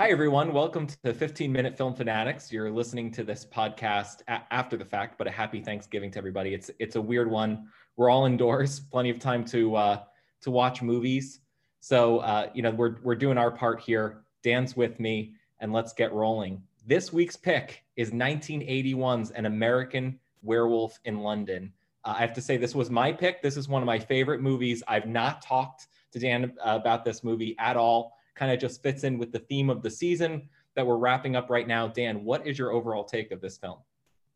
Hi, everyone. Welcome to 15 Minute Film Fanatics. You're listening to this podcast a- after the fact, but a happy Thanksgiving to everybody. It's it's a weird one. We're all indoors, plenty of time to uh, to watch movies. So uh, you know we're we're doing our part here. Dan's with me, and let's get rolling. This week's pick is 1981's An American Werewolf in London. Uh, I have to say this was my pick. This is one of my favorite movies. I've not talked to Dan uh, about this movie at all kind of just fits in with the theme of the season that we're wrapping up right now. Dan, what is your overall take of this film?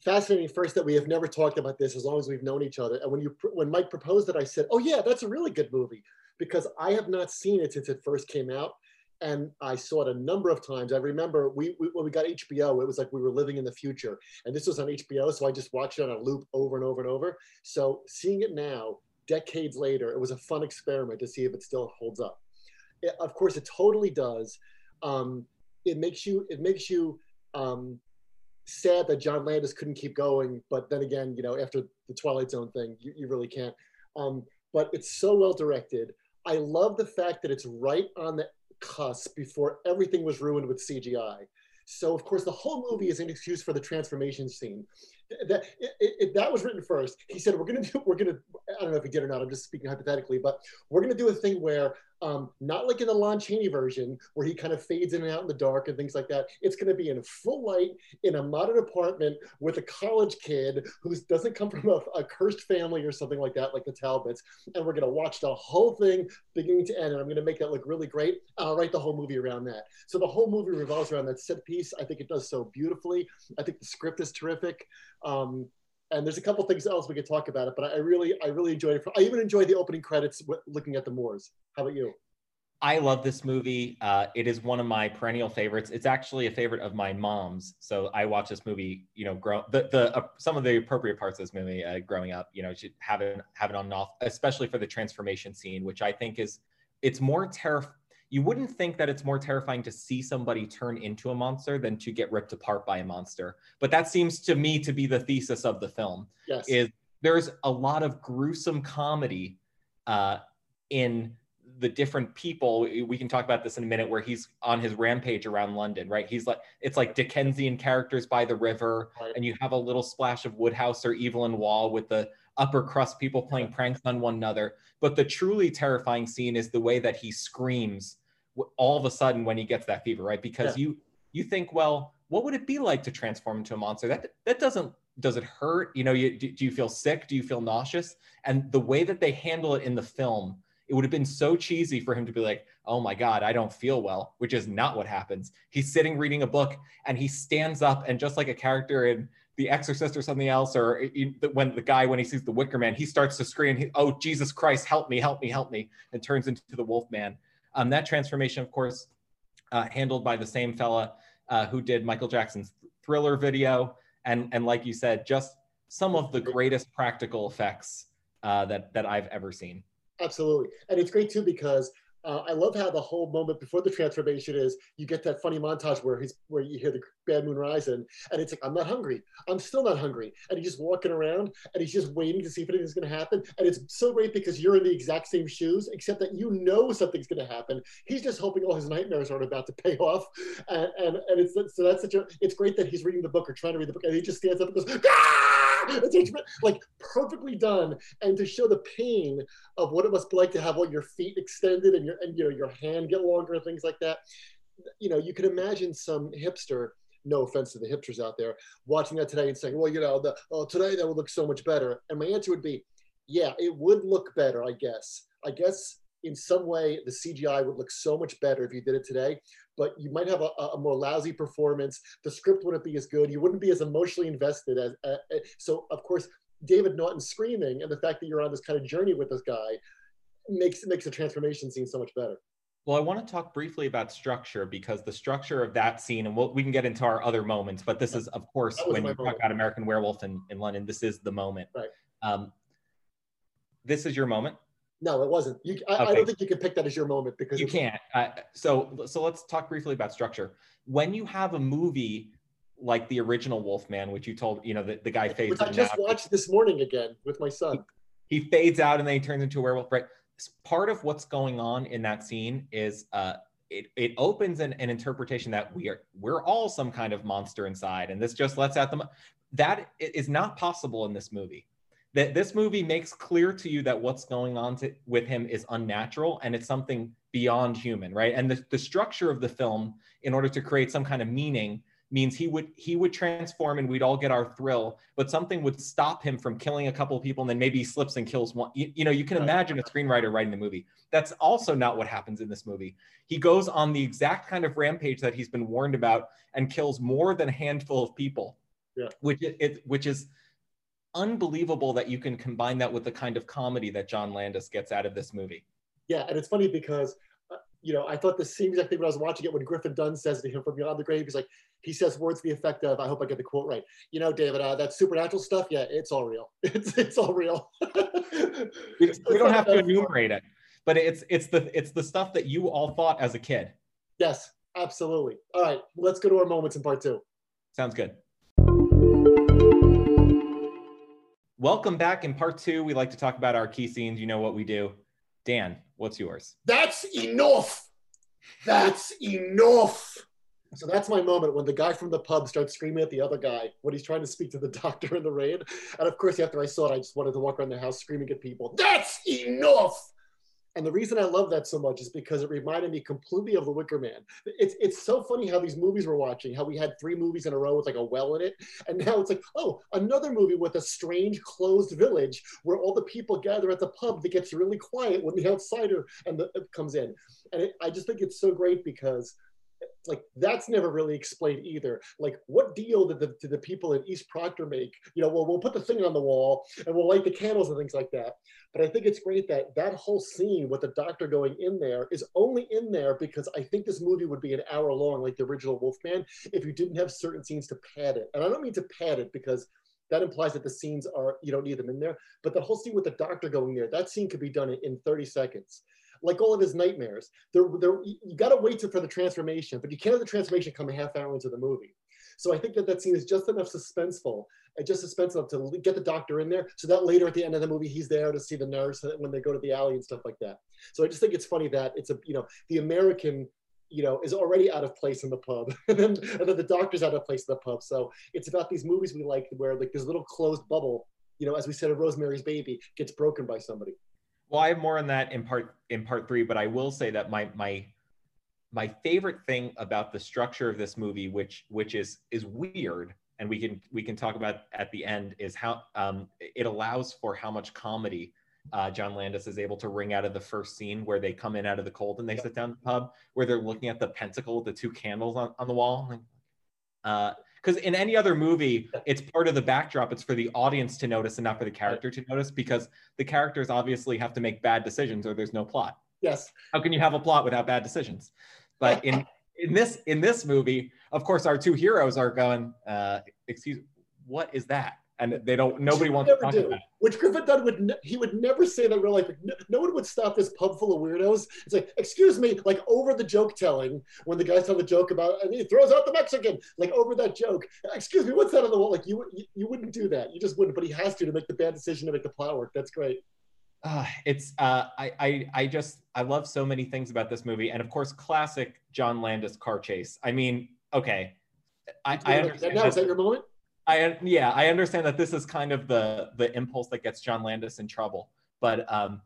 Fascinating. First, that we have never talked about this as long as we've known each other. And when you when Mike proposed it, I said, "Oh yeah, that's a really good movie," because I have not seen it since it first came out, and I saw it a number of times. I remember we, we when we got HBO, it was like we were living in the future, and this was on HBO, so I just watched it on a loop over and over and over. So seeing it now, decades later, it was a fun experiment to see if it still holds up it, of course, it totally does. Um, it makes you it makes you um, sad that John Landis couldn't keep going, but then again, you know, after the Twilight Zone thing, you, you really can't. Um, but it's so well directed. I love the fact that it's right on the cusp before everything was ruined with CGI. So of course the whole movie is an excuse for the transformation scene. That if that was written first, he said we're gonna do we're gonna I don't know if he did or not. I'm just speaking hypothetically, but we're gonna do a thing where um, not like in the Lon Chaney version where he kind of fades in and out in the dark and things like that. It's to be in full light in a modern apartment with a college kid who doesn't come from a, a, cursed family or something like that, like the Talbots. And we're to watch the whole thing beginning to end. And I'm to make that look really great. I'll write the whole movie around that. So the whole movie revolves around that set piece. I think it does so beautifully. I think the script is terrific. Um, and there's a couple things else we could talk about it, but I really, I really enjoyed it. I even enjoyed the opening credits looking at the Moors. How about you? I love this movie. Uh, it is one of my perennial favorites. It's actually a favorite of my mom's. So I watch this movie, you know, grow the the uh, some of the appropriate parts of this movie uh, growing up. You know, should have it have it on and off, especially for the transformation scene, which I think is it's more terrifying. You wouldn't think that it's more terrifying to see somebody turn into a monster than to get ripped apart by a monster. But that seems to me to be the thesis of the film. Yes. Is there's a lot of gruesome comedy uh, in the different people we can talk about this in a minute where he's on his rampage around london right he's like it's like dickensian characters by the river right. and you have a little splash of Wodehouse or evelyn waugh with the upper crust people playing pranks on one another but the truly terrifying scene is the way that he screams all of a sudden when he gets that fever right because yeah. you you think well what would it be like to transform into a monster that that doesn't does it hurt you know you, do, do you feel sick do you feel nauseous and the way that they handle it in the film it would have been so cheesy for him to be like, oh my God, I don't feel well, which is not what happens. He's sitting reading a book and he stands up and just like a character in The Exorcist or something else, or uh, when the guy, when he sees the Wicker Man, he starts to scream, oh, Jesus Christ, help me, help me, help me, and turns into the Wolf Man. Um, that transformation, of course, uh, handled by the same fella uh, who did Michael Jackson's Thriller video. And, and like you said, just some of the greatest practical effects uh, that, that I've ever seen. Absolutely. And it's great too because uh, I love how the whole moment before the transformation is you get that funny montage where he's where you hear the bad moon rising and it's like I'm not hungry. I'm still not hungry. And he's just walking around and he's just waiting to see if anything's going to happen. And it's so great because you're in the exact same shoes except that you know something's going to happen. He's just hoping all his nightmares aren't about to pay off. And and, and it's so that's such a it's great that he's reading the book or trying to read the book and he just stands up and goes ah! like perfectly done. And to show the pain of what it must be like to have all your feet extended and your and you know your hand get longer and things like that. You know you can imagine some hipster no offense to the hipsters out there watching that today and saying well you know the, oh today that would look so much better. And my answer would be yeah it would look better i guess. I guess in some way the cgi would look so much better if you did it today but you might have a, a, more lousy performance. The script wouldn't be as good. You wouldn't be as emotionally invested as. Uh, so of course, David Naughton screaming and the fact that you're on this kind of journey with this guy makes makes the transformation scene so much better. Well, I want to talk briefly about structure because the structure of that scene, and we'll, we can get into our other moments, but this is, of course, when you talk about American Werewolf in, in London, this is the moment. Right. Um, this is your moment. No, it wasn't. You, I, okay. I, don't think you can pick that as your moment because you can't. Uh, so, so let's talk briefly about structure. When you have a movie like the original Wolfman, which you told, you know, the, the guy fades. Which I just out. watched this morning again with my son. He, he, fades out and then he turns into a werewolf. Right. Part of what's going on in that scene is uh, it, it opens an, an interpretation that we are we're all some kind of monster inside and this just lets out the that is not possible in this movie that this movie makes clear to you that what's going on to, with him is unnatural and it's something beyond human right? And the, the structure of the film in order to create some kind of meaning means he would he would transform and we'd all get our thrill but something would stop him from killing a couple of people and then maybe he slips and kills one you, you know you can imagine a screenwriter writing the movie. That's also not what happens in this movie. He goes on the exact kind of rampage that he's been warned about and kills more than a handful of people yeah. which it, it which is unbelievable that you can combine that with the kind of comedy that john landis gets out of this movie yeah and it's funny because you know, I thought the same exact thing when I was watching it when Griffin Dunne says to him from beyond the grave, he's like, he says words to the effect of, I hope I get the quote right. You know, David, uh, that supernatural stuff, yeah, it's all real. It's it's all real. we, we don't have to enumerate it, but it's it's the it's the stuff that you all thought as a kid. Yes, absolutely. All right, let's go to our moments in part two. Sounds good. Welcome back in part two. We like to talk about our key scenes. You know what we do. Dan, what's yours? That's enough. That's enough. So that's my moment when the guy from the pub starts screaming at the other guy when he's trying to speak to the doctor in the rain. And of course, after I saw it, I just wanted to walk around the house screaming at people. That's enough. And the reason I love that so much is because it reminded me completely of The Wicker Man. It's it's so funny how these movies we're watching, how we had three movies in a row with like a well in it, and now it's like, oh, another movie with a strange closed village where all the people gather at the pub that gets really quiet when the outsider and the, uh, comes in. And it, I just think it's so great because like that's never really explained either. Like, what deal did the, did the people in East Proctor make? You know, well, we'll put the thing on the wall and we'll light the candles and things like that. But I think it's great that that whole scene with the doctor going in there is only in there because I think this movie would be an hour long, like the original Wolfman, if you didn't have certain scenes to pad it. And I don't mean to pad it because that implies that the scenes are you don't need them in there. But the whole scene with the doctor going there, that scene could be done in 30 seconds like all of his nightmares. There, there, you got to wait for the transformation, but you can't have the transformation come a half hour into the movie. So I think that that scene is just enough suspenseful and just suspenseful enough to get the doctor in there so that later at the end of the movie, he's there to see the nurse when they go to the alley and stuff like that. So I just think it's funny that it's a, you know, the American you know, is already out of place in the pub, and then and then the doctor's out of place in the pub. So it's about these movies we like where like this little closed bubble, you know, as we said in Rosemary's Baby, gets broken by somebody. Well, I have more on that in part in part three, but I will say that my my my favorite thing about the structure of this movie, which which is is weird, and we can we can talk about at the end, is how um, it allows for how much comedy uh, John Landis is able to wring out of the first scene where they come in out of the cold and they sit down the pub, where they're looking at the pentacle, the two candles on, on the wall. Uh, because in any other movie it's part of the backdrop. It's for the audience to notice and not for the character to notice because the characters obviously have to make bad decisions or there's no plot. Yes. How can you have a plot without bad decisions? But in in this in this movie of course our two heroes are going uh excuse what is that and they don't nobody wants to talk do. about it. Which Griffin Dunne would ne- he would never say that in real life. No, no, one would stop this pub full of weirdos. It's like, excuse me, like over the joke telling when the guys tell the joke about and he throws out the Mexican, like over that joke. Excuse me, what's that on the wall? Like you, you, you wouldn't do that. You just wouldn't. But he has to to make the bad decision to make the plot work. That's great. Uh, it's uh, I, I I just I love so many things about this movie, and of course, classic John Landis car chase. I mean, okay, I, I understand. Now, is that your moment? I yeah, I understand that this is kind of the the impulse that gets John Landis in trouble. But um,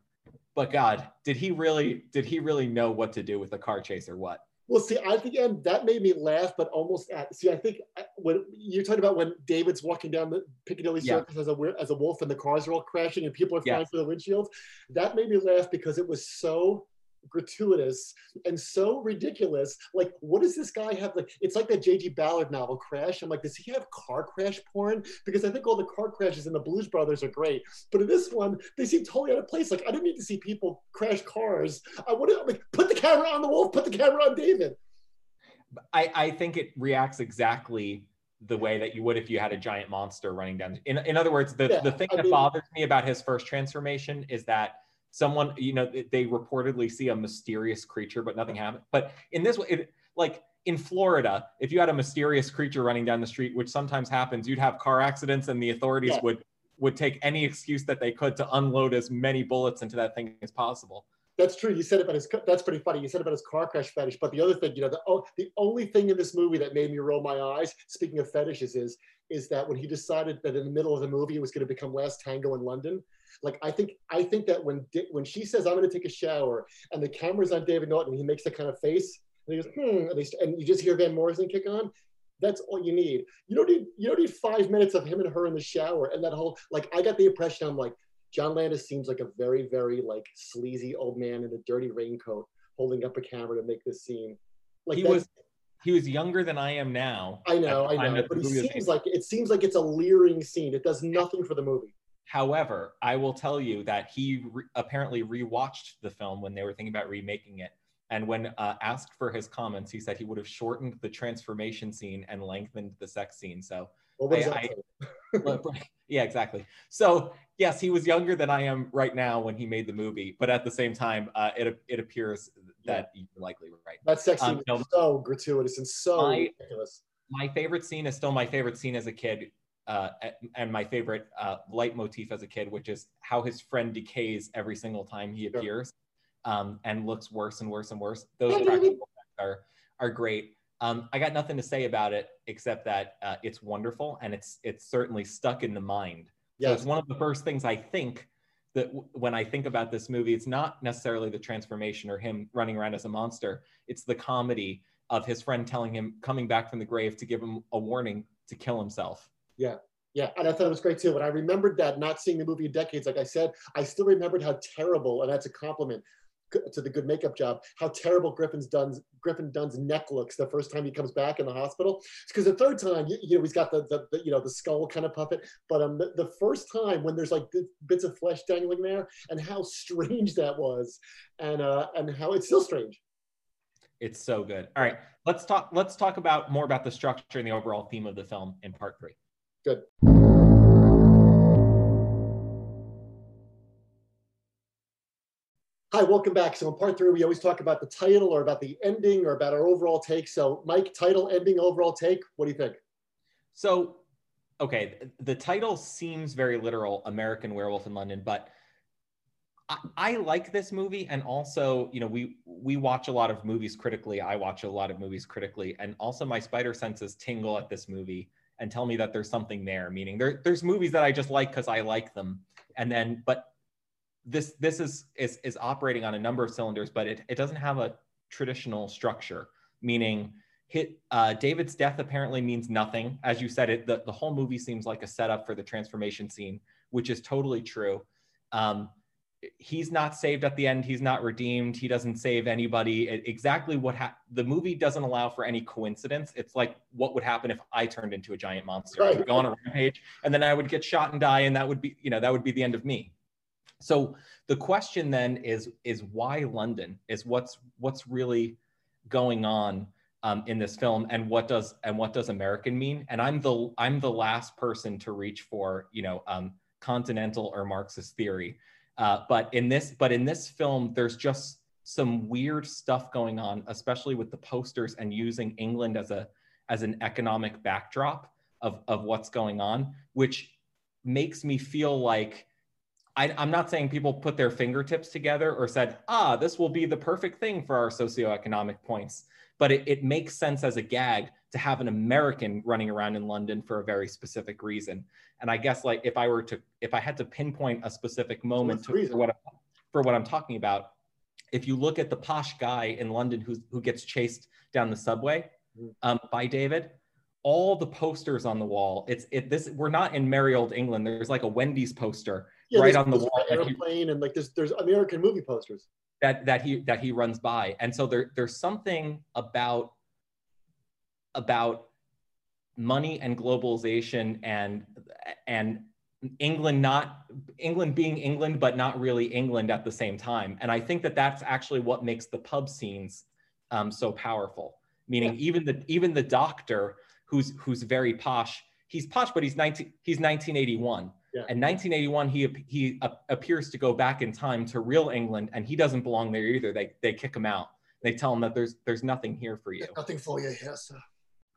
but God, did he really did he really know what to do with a car chase or what? Well, see, I think and that made me laugh, but almost at see, I think uh, when you're talking about when David's walking down the Piccadilly yeah. Circus as a as a wolf and the cars are all crashing and people are flying yeah. through the windshields, that made me laugh because it was so gratuitous and so ridiculous. Like, what does this guy have? Like, it's like that J.G. Ballard novel, Crash. I'm like, does he have car crash porn? Because I think all the car crashes in the Blues Brothers are great, but in this one, they seem totally out of place. Like, I didn't need to see people crash cars. I would have like put the camera on the wolf, put the camera on David. I, I think it reacts exactly the way that you would if you had a giant monster running down. In, in other words, the, yeah, the thing I that mean, bothers me about his first transformation is that someone you know they reportedly see a mysterious creature but nothing happened but in this way it, like in florida if you had a mysterious creature running down the street which sometimes happens you'd have car accidents and the authorities yeah. would would take any excuse that they could to unload as many bullets into that thing as possible that's true. You said about his. That's pretty funny. You said about his car crash fetish. But the other thing, you know, the oh, the only thing in this movie that made me roll my eyes, speaking of fetishes, is is that when he decided that in the middle of the movie it was going to become Last Tango in London. Like I think I think that when when she says I'm going to take a shower and the camera's on David Naughton, he makes that kind of face and he goes hmm, and, and you just hear Van Morrison kick on. That's all you need. You don't need you don't need five minutes of him and her in the shower and that whole like I got the impression I'm like John Landis seems like a very, very like sleazy old man in a dirty raincoat holding up a camera to make this scene. Like he was he was younger than I am now. I know, I know, but he seems like it seems like it's a leering scene. It does nothing for the movie. However, I will tell you that he re- apparently rewatched the film when they were thinking about remaking it. And when uh, asked for his comments, he said he would have shortened the transformation scene and lengthened the sex scene. So I, I, yeah, exactly. So yes, he was younger than I am right now when he made the movie, but at the same time, uh, it it appears that yeah. you're likely right. That sex scene um, is so gratuitous and so my, ridiculous. My favorite scene is still my favorite scene as a kid, uh, and my favorite uh, leitmotif as a kid, which is how his friend decays every single time he appears, sure. um, and looks worse and worse and worse. Those practical are are great. Um, I got nothing to say about it except that uh, it's wonderful and it's it's certainly stuck in the mind. Yes. So it's one of the first things I think that when I think about this movie, it's not necessarily the transformation or him running around as a monster. It's the comedy of his friend telling him coming back from the grave to give him a warning to kill himself. Yeah. Yeah, and I thought it was great too. But I remembered that not seeing the movie in decades, like I said, I still remembered how terrible, and that's a compliment, to the good makeup job how terrible Griffin's Dunne's Griffin Dunne's neck looks the first time he comes back in the hospital. Because the third time, you, you, know, he's got the, the, the, you know the skull kind of puppet, but um the, the first time when there's like bits of flesh dangling there, and how strange that was, and uh and how it's still strange. It's so good. All right, let's talk. Let's talk about more about the structure and the overall theme of the film in part three. Good. Hi, welcome back. So in part three, we always talk about the title or about the ending or about our overall take. So Mike, title, ending, overall take, what do you think? So, okay, the title seems very literal, American Werewolf in London, but I, I like this movie. And also, you know, we, we watch a lot of movies critically. I watch a lot of movies critically. And also my spider senses tingle at this movie and tell me that there's something there, meaning there, there's movies that I just like because I like them. And then, but this this is is is operating on a number of cylinders, but it, it doesn't have a traditional structure. Meaning, hit uh, David's death apparently means nothing. As you said, it the, the whole movie seems like a setup for the transformation scene, which is totally true. Um, he's not saved at the end. He's not redeemed. He doesn't save anybody. It, exactly what ha- the movie doesn't allow for any coincidence. It's like what would happen if I turned into a giant monster. Right. I would go on a rampage, and then I would get shot and die, and that would be you know that would be the end of me. So the question then is is why London? Is what's what's really going on um, in this film, and what does and what does American mean? And I'm the I'm the last person to reach for you know um, continental or Marxist theory, uh, but in this but in this film, there's just some weird stuff going on, especially with the posters and using England as a as an economic backdrop of of what's going on, which makes me feel like I, am not saying people put their fingertips together or said, ah, this will be the perfect thing for our socioeconomic points. But it, it makes sense as a gag to have an American running around in London for a very specific reason. And I guess like if I were to, if I had to pinpoint a specific moment to, for, what, for what I'm talking about, if you look at the posh guy in London who, who gets chased down the subway mm-hmm. um, by David, all the posters on the wall, it's it this we're not in merry old England. There's like a Wendy's poster yeah, right on the wall. Airplane and like there's there's American movie posters that that he that he runs by, and so there there's something about about money and globalization and and England not England being England but not really England at the same time, and I think that that's actually what makes the pub scenes um, so powerful. Meaning yeah. even the even the doctor who's who's very posh, he's posh, but he's 19 he's 1981 yeah. And 1981, he he appears to go back in time to real England, and he doesn't belong there either. They they kick him out. They tell him that there's there's nothing here for you. There's nothing for you, yes.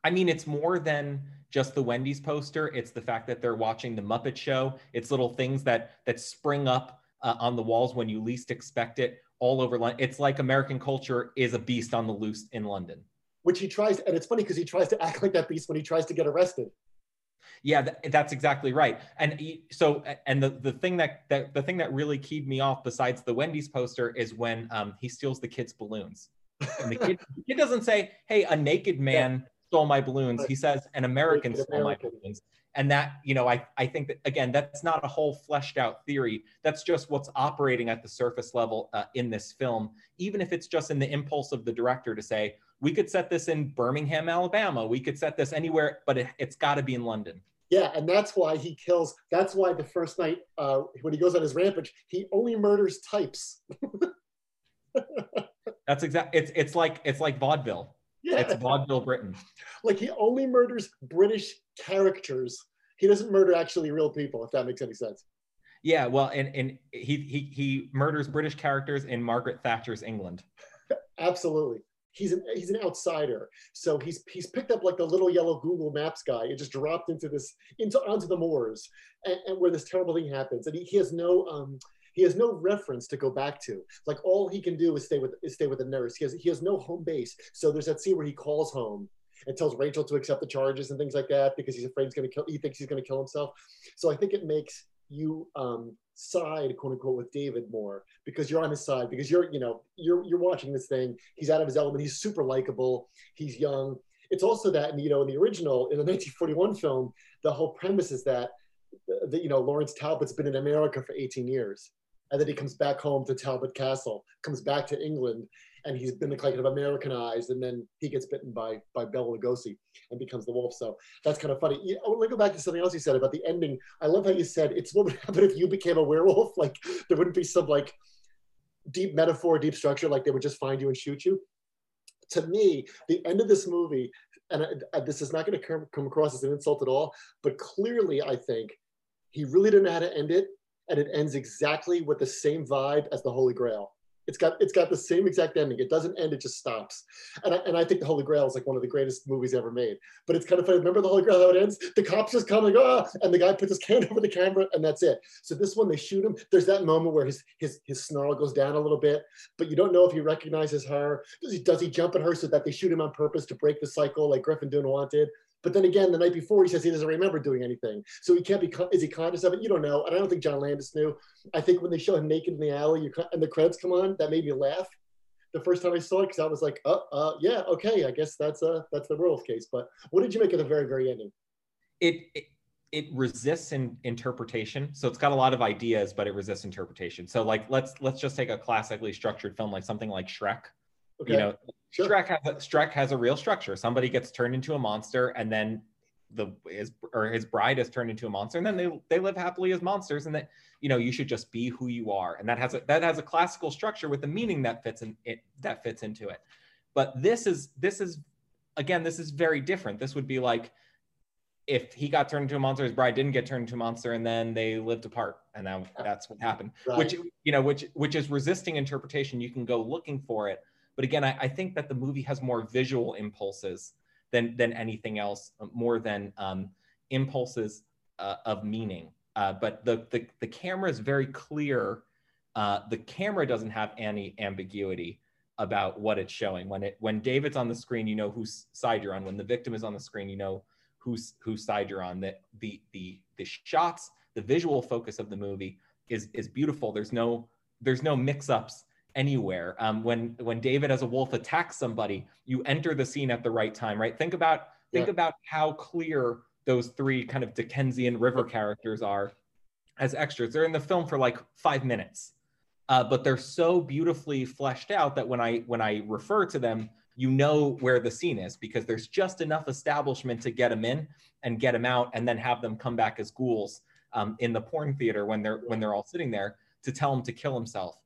I mean, it's more than just the Wendy's poster. It's the fact that they're watching the Muppet Show. It's little things that that spring up uh, on the walls when you least expect it, all over London. It's like American culture is a beast on the loose in London. Which he tries, and it's funny because he tries to act like that beast when he tries to get arrested. Yeah, that's exactly right. And so, and the, the thing that, that the thing that really keyed me off, besides the Wendy's poster, is when um, he steals the kid's balloons. And the kid, the kid doesn't say, "Hey, a naked man yeah. stole my balloons." He says, "An American stole my balloons." and that you know I, I think that again that's not a whole fleshed out theory that's just what's operating at the surface level uh, in this film even if it's just in the impulse of the director to say we could set this in birmingham alabama we could set this anywhere but it, has got to be in london yeah and that's why he kills that's why the first night uh, when he goes on his rampage he only murders types that's exact it's it's like it's like vaudeville yeah. It's vaudeville Britain. Like he only murders British characters. He doesn't murder actually real people, if that makes any sense. Yeah, well, and and he he he murders British characters in Margaret Thatcher's England. Absolutely. He's an he's an outsider. So he's he's picked up like the little yellow Google Maps guy and just dropped into this into onto the moors and, and where this terrible thing happens. And he, he has no um he has no reference to go back to. Like all he can do is stay with is stay with the nurse. He has he has no home base. So there's that scene where he calls home and tells Rachel to accept the charges and things like that because he's afraid he's going to kill. He thinks he's going to kill himself. So I think it makes you um, side quote unquote with David more because you're on his side because you're you know you're you're watching this thing. He's out of his element. He's super likable. He's young. It's also that you know in the original in the 1941 film, the whole premise is that that you know Lawrence Talbot's been in America for 18 years and then he comes back home to Talbot Castle, comes back to England, and he's been like kind of Americanized, and then he gets bitten by by Bela Lugosi and becomes the wolf. So that's kind of funny. Yeah, oh, want to go back to something else you said about the ending. I love how you said it's what would happen if you became a werewolf. Like there wouldn't be some like deep metaphor, deep structure. Like they would just find you and shoot you. To me, the end of this movie, and I, I, this is not going to come, come across as an insult at all, but clearly, I think he really didn't know how to end it and it ends exactly with the same vibe as the Holy Grail. It's got it's got the same exact ending. It doesn't end, it just stops. And I, and I think the Holy Grail is like one of the greatest movies ever made. But it's kind of funny. Remember the Holy Grail how it ends? The cops just come and go, ah, and the guy puts his hand over the camera, and that's it. So this one they shoot him. There's that moment where his his his snarl goes down a little bit, but you don't know if he recognizes her. Does he does he jump at her so that they shoot him on purpose to break the cycle like Griffin Dunne wanted? But then again, the night before, he says he doesn't remember doing anything. So he can't be, is he conscious of it? You don't know. And I don't think John Landis knew. I think when they show him naked in the alley and the credits come on, that made me laugh the first time I saw it because I was like, uh, uh, yeah, okay, I guess that's uh, that's the werewolf case. But what did you make of the very, very ending? It, it, it resists in interpretation. So it's got a lot of ideas, but it resists interpretation. So like, let's let's just take a classically structured film like something like Shrek. Okay. You know, Sure. Shrek has a, Shrek has a real structure. Somebody gets turned into a monster, and then the his or his bride is turned into a monster, and then they they live happily as monsters. And that you know you should just be who you are, and that has a that has a classical structure with a meaning that fits in it that fits into it. But this is this is again this is very different. This would be like if he got turned into a monster, his bride didn't get turned into a monster, and then they lived apart, and now that's what happened. Right. Which you know, which which is resisting interpretation. You can go looking for it, but again, I, I think that the movie has more visual impulses than than anything else, uh, more than um, impulses uh, of meaning. Uh, but the, the the camera is very clear. Uh, the camera doesn't have any ambiguity about what it's showing. When it when David's on the screen, you know whose side you're on. When the victim is on the screen, you know whose whose side you're on. That the the the shots, the visual focus of the movie is is beautiful. There's no there's no mix ups anywhere. Um, when when David as a wolf attacks somebody, you enter the scene at the right time, right? Think about think yeah. about how clear those three kind of Dickensian river characters are as extras. They're in the film for like five minutes, uh, but they're so beautifully fleshed out that when I when I refer to them, you know where the scene is because there's just enough establishment to get them in and get them out, and then have them come back as ghouls um, in the porn theater when they're when they're all sitting there to tell him to kill himself.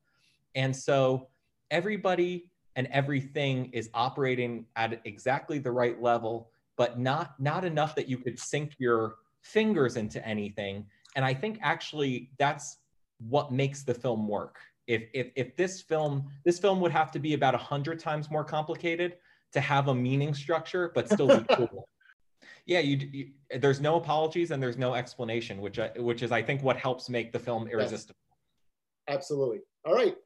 And so everybody and everything is operating at exactly the right level, but not not enough that you could sink your fingers into anything. And I think actually that's what makes the film work. If if if this film this film would have to be about a hundred times more complicated to have a meaning structure, but still be cool. Yeah, you, you, there's no apologies and there's no explanation, which I, which is I think what helps make the film irresistible. Yes. Absolutely. All right.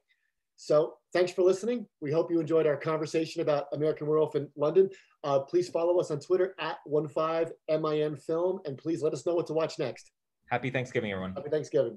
So thanks for listening. We hope you enjoyed our conversation about American Werewolf in London. Uh, please follow us on Twitter at 15MIN Film, and please let us know what to watch next. Happy Thanksgiving, everyone. Happy Thanksgiving.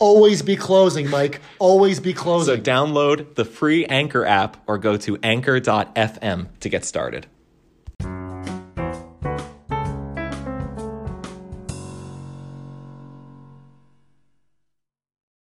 Always be closing, Mike. Always be closing. So download the free Anchor app or go to anchor.fm to get started.